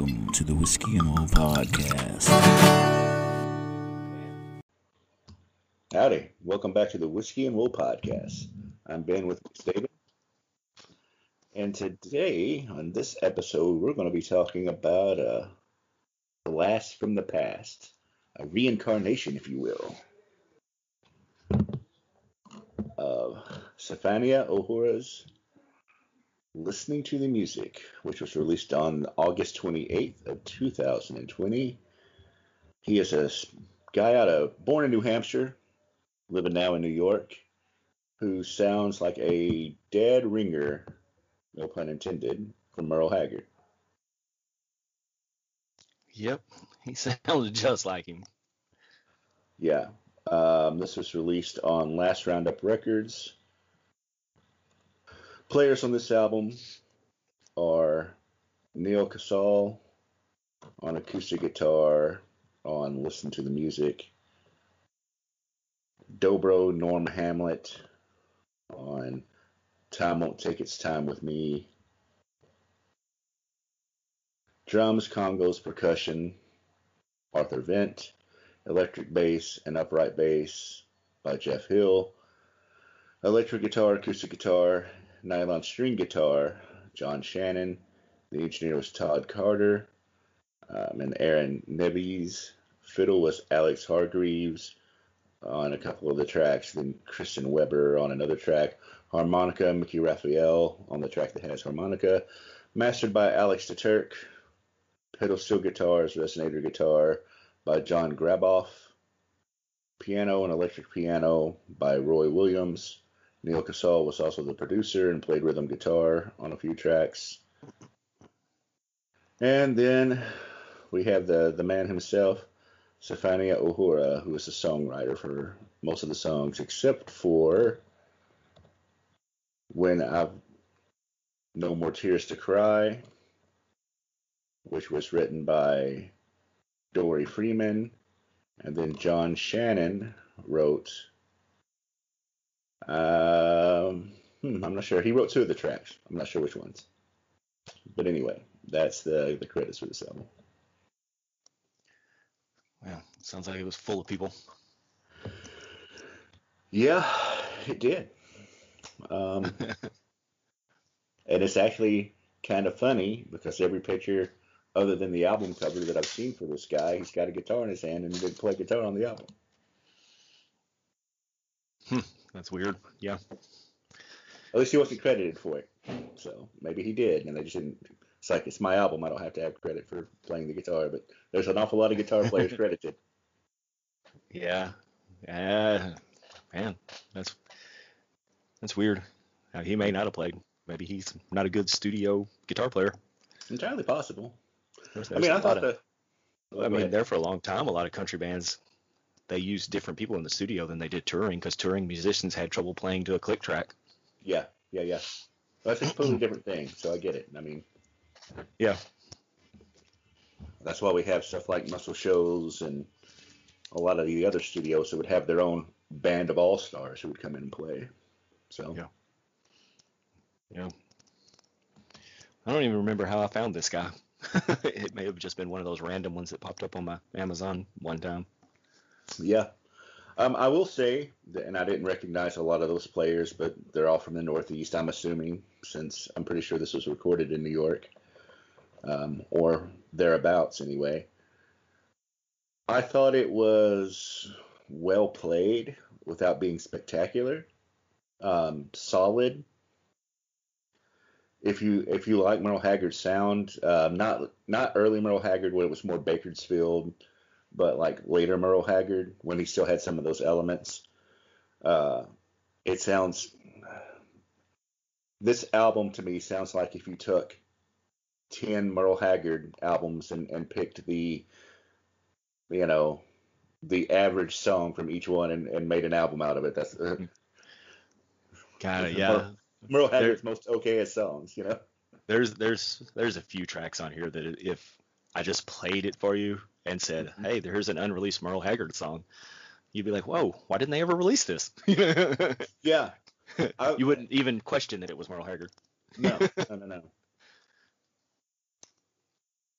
Welcome to the Whiskey and Wool Podcast. Howdy. Welcome back to the Whiskey and Wool Podcast. I'm Ben with David. And today, on this episode, we're going to be talking about a blast from the past, a reincarnation, if you will, of Stefania O'Hara's Listening to the Music, which was released on August 28th of 2020. He is a guy out of born in New Hampshire, living now in New York, who sounds like a dead ringer, no pun intended, from Merle Haggard. Yep, he sounds just like him. Yeah. Um, this was released on Last Roundup Records. Players on this album are Neal Casal on acoustic guitar on Listen to the Music, Dobro Norm Hamlet on Time Won't Take Its Time with Me, drums, congas, percussion, Arthur Vent, electric bass and upright bass by Jeff Hill, electric guitar, acoustic guitar, nylon string guitar, John Shannon. The engineer was Todd Carter um, and Aaron Neves. Fiddle was Alex Hargreaves on a couple of the tracks, then Kristen Weber on another track. Harmonica, Mickey Raphael on the track that has harmonica. Mastered by Alex DeTurk. Pedal steel guitars, resonator guitar by John Graboff. Piano and electric piano by Roy Williams. Neal Casal was also the producer and played rhythm guitar on a few tracks. And then we have the the man himself, Stefania O'Hara, who is the songwriter for most of the songs, except for When I've No More Tears to Cry, which was written by Dory Freeman, and then John Shannon wrote um, hmm, I'm not sure. He wrote two of the tracks. I'm not sure which ones. But anyway, that's the the credits for this album. Wow, sounds like it was full of people. Yeah, it did. Um, and it's actually kind of funny because every picture, other than the album cover that I've seen for this guy, he's got a guitar in his hand and he didn't play guitar on the album. Hmm, that's weird. Yeah. At least he wasn't credited for it. So maybe he did, and they just didn't. It's like it's my album. I don't have to have credit for playing the guitar, but there's an awful lot of guitar players credited. Yeah. Yeah. Man, that's that's weird. Now, he may not have played. Maybe he's not a good studio guitar player. Entirely possible. There's- I mean, I thought lot of- the. I Go mean, ahead. there for a long time, a lot of country bands they used different people in the studio than they did touring because touring musicians had trouble playing to a click track. Yeah, yeah, yeah. That's a completely different thing, so I get it. I mean, Yeah. that's why we have stuff like Muscle Shoals and a lot of the other studios that would have their own band of all stars who would come in and play. So Yeah. Yeah. I don't even remember how I found this guy. it may have just been one of those random ones that popped up on my Amazon one time. Yeah. Um, I will say, that, and I didn't recognize a lot of those players, but they're all from the Northeast, I'm assuming, since I'm pretty sure this was recorded in New York um, or thereabouts anyway. I thought it was well played without being spectacular, um, solid. If you if you like Merle Haggard's sound, uh, not not early Merle Haggard when it was more Bakersfield, but like later Merle Haggard when he still had some of those elements. Uh, it sounds. This album to me sounds like if you took ten Merle Haggard albums and, and picked the, you know, the average song from each one and, and made an album out of it. That's uh, Kind of, yeah. Merle Haggard's most okayest songs, you know. There's there's there's a few tracks on here that if I just played it for you and said, Mm-hmm. "Hey, there's an unreleased Merle Haggard song," you'd be like, "Whoa, why didn't they ever release this?" Yeah. I- you wouldn't even question that it was Merle Haggard. No, no, no, no.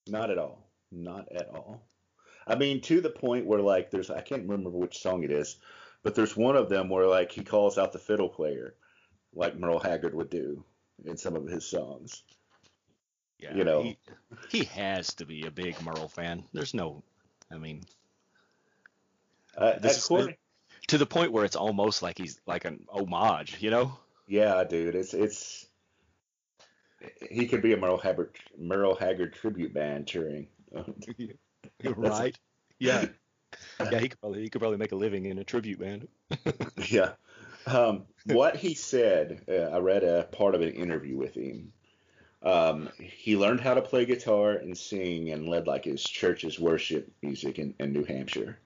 Not at all. Not at all. I mean, to the point where like there's I can't remember which song it is, but there's one of them where like he calls out the fiddle player, like Merle Haggard would do in some of his songs. Yeah, You know. he, he has to be a big Merle fan. There's no, I mean, Uh, This is- to the point where it's almost like he's like an homage, you know? yeah, dude, it's it's he could be a Merle Haggard Merle Haggard tribute band touring. right? Yeah. Yeah, he could probably he could probably make a living in a tribute band. yeah. Um, what he said, uh, I read a part of an interview with him. Um, he learned how to play guitar and sing and led like his church's worship music in, in New Hampshire.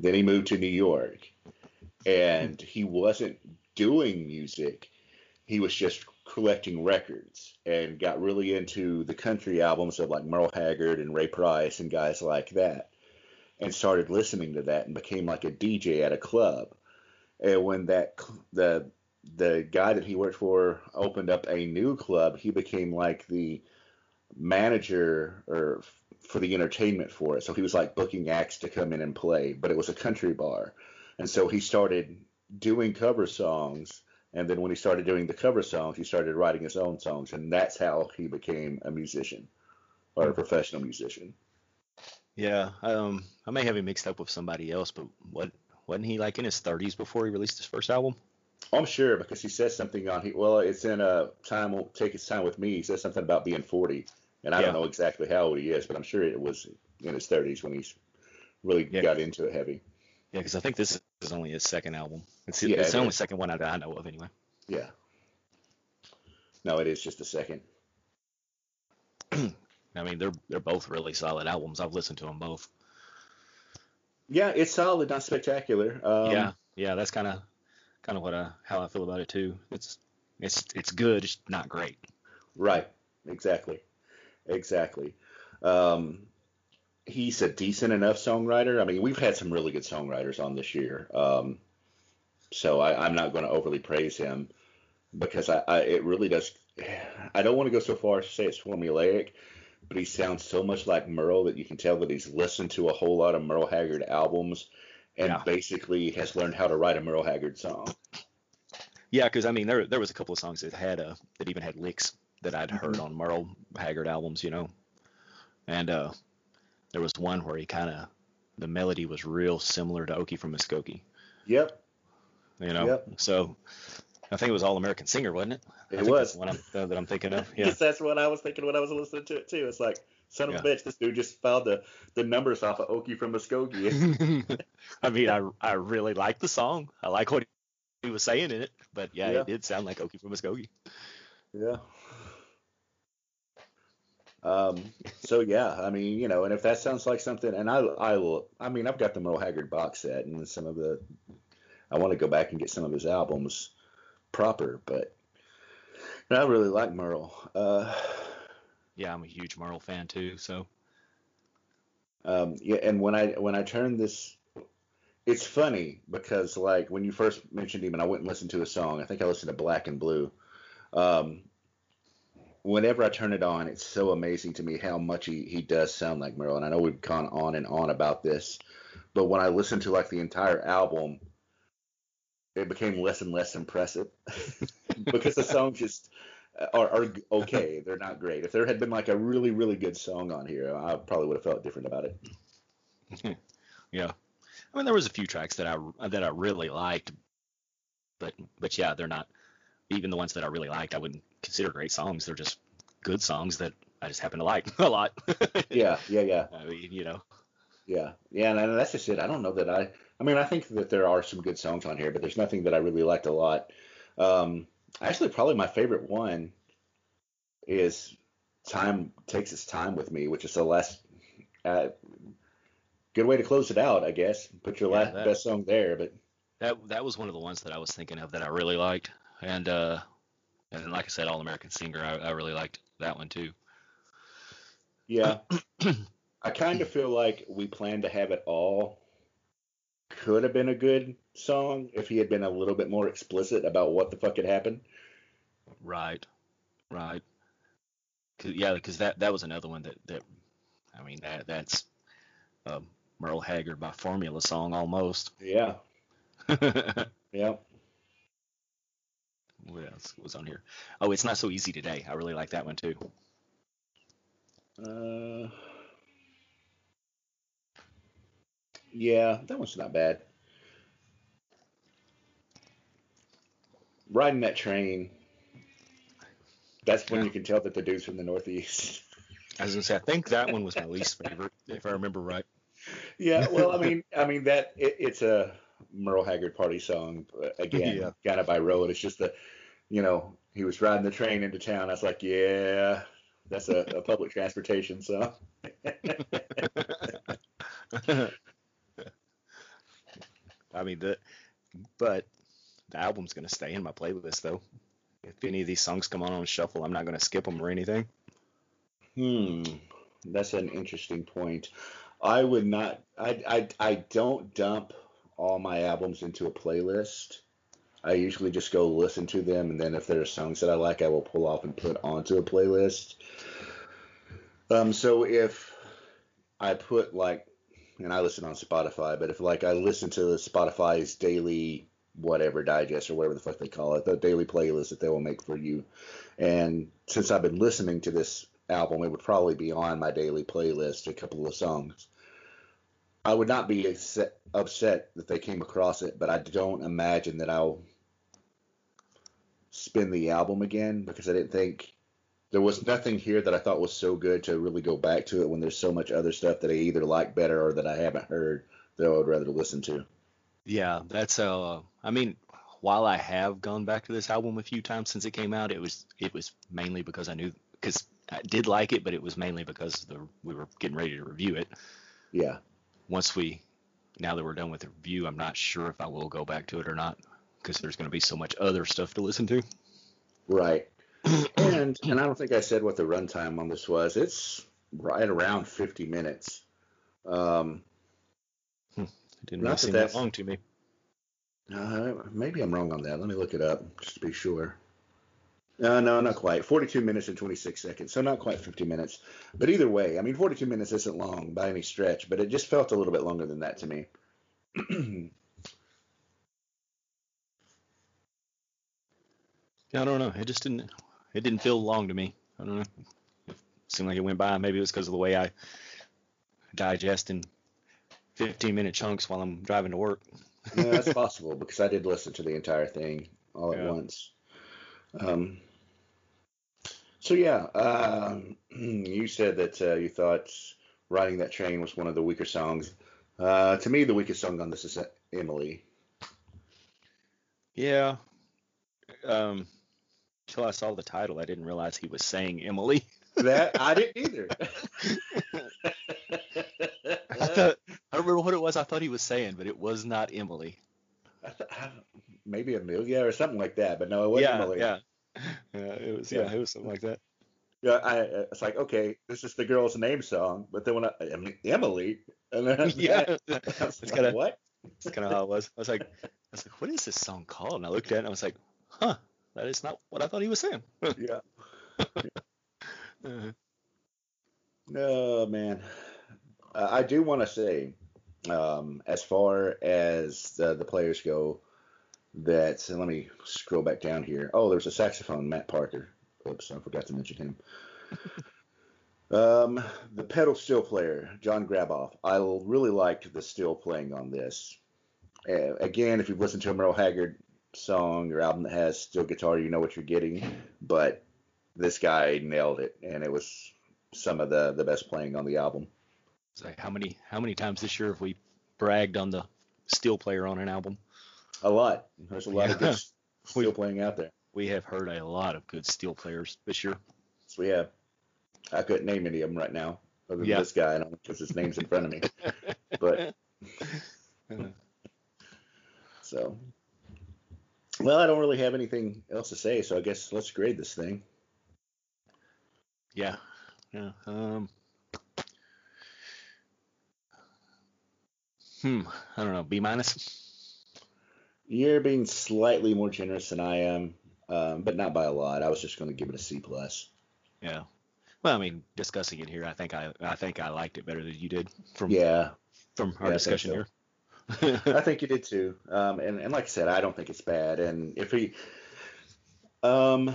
Then he moved to New York and he wasn't doing music. He was just collecting records and got really into the country albums of like Merle Haggard and Ray Price and guys like that and started listening to that and became like a DJ at a club. And when that the the guy that he worked for opened up a new club, he became like the manager or for the entertainment for it. So he was like booking acts to come in and play, but it was a country bar. And so he started doing cover songs. And then when he started doing the cover songs, he started writing his own songs. And that's how he became a musician or a professional musician. Yeah, um, I may have him mixed up with somebody else, but what wasn't he like in his 30s before he released his first album? I'm sure because he says something on he well, it's in a time won't take its time with me. He says something about being 40, and I Yeah. don't know exactly how old he is, but I'm sure it was in his 30s when he really Yeah. got into it heavy. Yeah, because I think this is only his second album. It's, Yeah, it's it the only second one I, I know of anyway. Yeah. No, it is just a second. I mean, they're they're both really solid albums. I've listened to them both. Yeah, it's solid, not spectacular. Um, yeah, yeah, that's kind of kind of what I how I feel about it too. It's it's it's good, it's not great. Right. Exactly. Exactly. Um, he's a decent enough songwriter. I mean, we've had some really good songwriters on this year. Um, so I, I'm not going to overly praise him because I, I it really does. I don't want to go so far as to say it's formulaic, but he sounds so much like Merle that you can tell that he's listened to a whole lot of Merle Haggard albums and Yeah. basically has learned how to write a Merle Haggard song. Yeah, because I mean, there there was a couple of songs that had uh that even had licks that I'd heard on Merle Haggard albums, you know, and uh, there was one where he kind of the melody was real similar to Okie from Muskogee, Yep, you know. Yep. So I think it was All American Singer, wasn't it? I It think was. That's the one I'm, that I'm thinking of. Yeah. Yes, that's what I was thinking when I was listening to it too. It's like, son of a bitch, this dude just filed the, the numbers off of Okie from Muskogee. I mean, I I really like the song. I like what he was saying in it, but yeah, Yeah. it did sound like Okie from Muskogee. yeah. Um. So yeah, I mean, you know, and if that sounds like something, and I, I will, I mean, I've got the Merle Haggard box set and some of the, I want to go back and get some of his albums proper, but I really like Merle. Uh, Yeah, I'm a huge Merle fan too. So Um, yeah, and when I when I turned this, it's funny because like when you first mentioned him, and I went and listened to a song. I think I listened to Black and Blue. Um, whenever I turn it on, it's so amazing to me how much he, he does sound like Merle. And I know we've gone on and on about this, but when I listened to like the entire album, it became less and less impressive because the songs just are, are okay. They're not great. If there had been like a really really good song on here, I probably would have felt different about it. yeah, I mean there was a few tracks that I that I really liked, but but yeah, they're not even the ones that I really liked. I wouldn't consider great songs. They're just good songs that I just happen to like a lot. Yeah, yeah, yeah. I mean, you know. Yeah, yeah, and, and that's just it. I don't know that I. I mean, I think that there are some good songs on here, but there's nothing that I really liked a lot. Um, actually, probably my favorite one is "Time Takes Its Time with Me," which is the last. Uh, good way to close it out, I guess. Put your Yeah, last that- best song there, but That that was one of the ones that I was thinking of that I really liked, and uh, and like I said, All American Singer, I, I really liked that one too. yeah, I kind of feel like we plan to have it all. Could have been a good song if he had been a little bit more explicit about what the fuck had happened. Right, right. 'Cause- yeah, because that that was another one that that I mean that that's a Merle Haggard by Formula song almost. Yeah. Yeah. What else was on here? Oh, it's not so easy today. I really like that one too. Uh, yeah, that one's not bad. Riding that train. That's when Yeah. you can tell that the dude's from the Northeast. I was gonna say I think that one was my least favorite, if I remember right. Yeah, well, I mean, I mean that it, it's a Merle Haggard party song uh, again, Yeah. kind of by road. It's just the, you know, he was riding the train into town. I was like, yeah, that's a, a public transportation song. I mean the, but the album's gonna stay in my playlist though. If any of these songs come on on shuffle, I'm not gonna skip them or anything. Hmm, that's an interesting point. I would not. I I I don't dump all my albums into a playlist. I usually just go listen to them, and then if there are songs that I like, I will pull off and put onto a playlist. Um, so if I put like, and I listen on Spotify, but if like I listen to the Spotify's daily whatever digest or whatever the fuck they call it, the daily playlist that they will make for you, and since I've been listening to this album, it would probably be on my daily playlist, a couple of songs. I would not be upset, upset that they came across it, but I don't imagine that I'll spin the album again because I didn't think there was nothing here that I thought was so good to really go back to it when there's so much other stuff that I either like better or that I haven't heard that I would rather listen to. Yeah, that's uh I mean, while I have gone back to this album a few times since it came out, it was it was mainly because I knew because I did like it, but it was mainly because the we were getting ready to review it. Yeah. Once we now that we're done with the review, I'm not sure if I will go back to it or not because there's going to be so much other stuff to listen to. Right. And and I don't think I said what the runtime on this was. It's right around 50 minutes. Um, It didn't really that seem that that's- long to me. uh, maybe I'm wrong on that. Let me look it up just to be sure. Uh, no, not quite. 42 minutes and 26 seconds, so not quite 50 minutes. But either way, I mean, 42 minutes isn't long by any stretch, but it just felt a little bit longer than that to me. Yeah, I don't know. It just didn't. It didn't feel long to me. I don't know. It seemed like it went by. Maybe it was because of the way I digest in 15 minute chunks while I'm driving to work. that's possible because I did listen to the entire thing all at Yeah. once. Um, so yeah, um, you said that uh, you thought "Riding That Train" was one of the weaker songs. Uh, to me, the weakest song on this is Emily. Yeah. Um, until I saw the title, I didn't realize he was saying Emily. That I didn't either. I thought I don't remember what it was. I thought he was saying, but it was not Emily. I th- I maybe Amelia or something like that, but no, it wasn't yeah, Emily. yeah, yeah. It was yeah, Yeah. it was something like that. Yeah, I, it's like okay, this is the girl's name song, but then when I Em- Emily, and then yeah, I was it's like, kind of what? that's kind of how it was. I was like, I was like, what is this song called? And I looked at it and I was like, huh, that is not what I thought he was saying. Yeah. Uh, No, man. Uh, I do want to say, um, as far as the, the players go, that let me scroll back down here. Oh, there's a saxophone, Matt Parker. Oops, I forgot to mention him. um, the pedal steel player, John Graboff. I really liked the steel playing on this. Uh, again, if you've listened to a Merle Haggard song or album that has steel guitar, you know what you're getting. But this guy nailed it, and it was some of the the best playing on the album. like how many how many times this year have we bragged on the steel player on an album? A lot. There's a lot of Yeah. good still playing out there. We have heard a lot of good steel players this year. So we have. I couldn't name any of them right now, other than Yeah. this guy, because his name's in front of me. But so, well, I don't really have anything else to say, so I guess let's grade this thing. Yeah. Yeah. Um. Hmm. I don't know. B minus. You're being slightly more generous than I am, um, but not by a lot. I was just going to give it a C plus. Yeah. Well, I mean, discussing it here, I think I I think I liked it better than you did from Yeah, from our Yeah, discussion so. here. I think you did too. Um, and, and like I said, I don't think it's bad. And if he, um,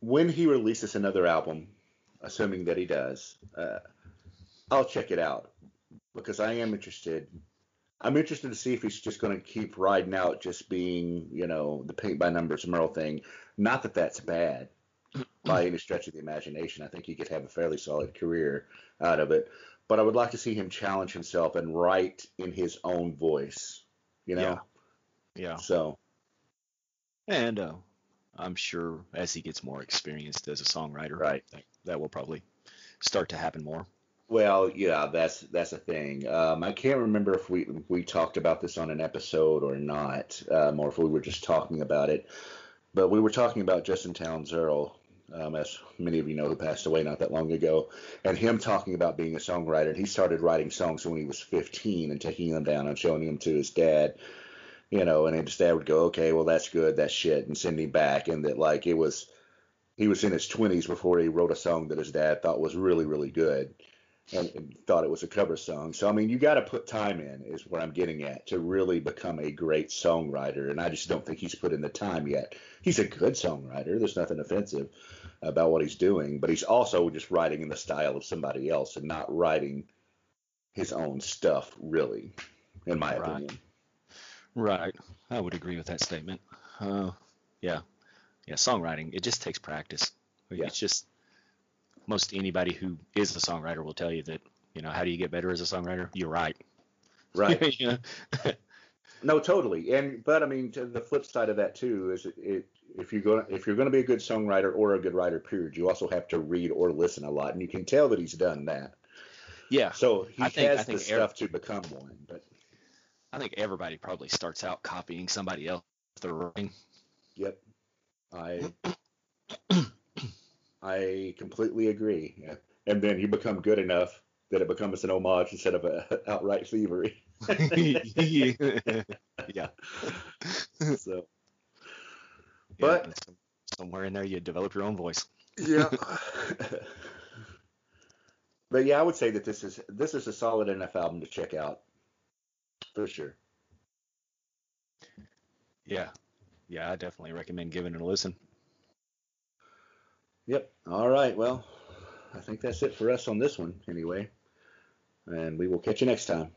when he releases another album, assuming that he does, uh, I'll check it out because I am interested. I'm interested to see if he's just going to keep riding out just being, you know, the paint by numbers Merle thing. Not that that's bad by any stretch of the imagination. I think he could have a fairly solid career out of it. But I would like to see him challenge himself and write in his own voice, you know? yeah. yeah. So, And uh, I'm sure as he gets more experienced as a songwriter, Right. that, that will probably start to happen more. well, yeah, that's that's a thing. Um, I can't remember if we we talked about this on an episode or not, um, or if we were just talking about it. But we were talking about Justin Townes Earle, um, as many of you know, who passed away not that long ago, and him talking about being a songwriter. He started writing songs when he was 15 and taking them down and showing them to his dad. You know, and his dad would go, "Okay, well that's good, that's shit," and send him back. And that like it was, he was in his 20s before he wrote a song that his dad thought was really, really good and, and thought it was a cover song. So I mean, you got to put time in, is what I'm getting at, to really become a great songwriter. And I just don't think he's put in the time yet. He's a good songwriter. There's nothing offensive about what he's doing, but he's also just writing in the style of somebody else and not writing his own stuff, really, in my Right. opinion. Right. I would agree with that statement. Uh, yeah. Yeah. Songwriting, it just takes practice. Yeah. It's just most anybody who is a songwriter will tell you that, you know, how do you get better as a songwriter? You're right. Right. You know? No, totally. And but I mean, to the flip side of that too is it, it if you're going to if you're going to be a good songwriter or a good writer, period, you also have to read or listen a lot, and you can tell that he's done that. yeah. So he I think- has I think the stuff to become one. But I think everybody probably starts out copying somebody else. They're writing. yep, I I completely agree. Yeah. And then you become good enough that it becomes an homage instead of a outright thievery. yeah. So But But- somewhere in there, you develop your own voice. yeah. but yeah, I would say that this is this is a solid enough album to check out for sure. Yeah. Yeah, I definitely recommend giving it a listen. Yep. All right. Well, I think that's it for us on this one anyway. And we will catch you next time.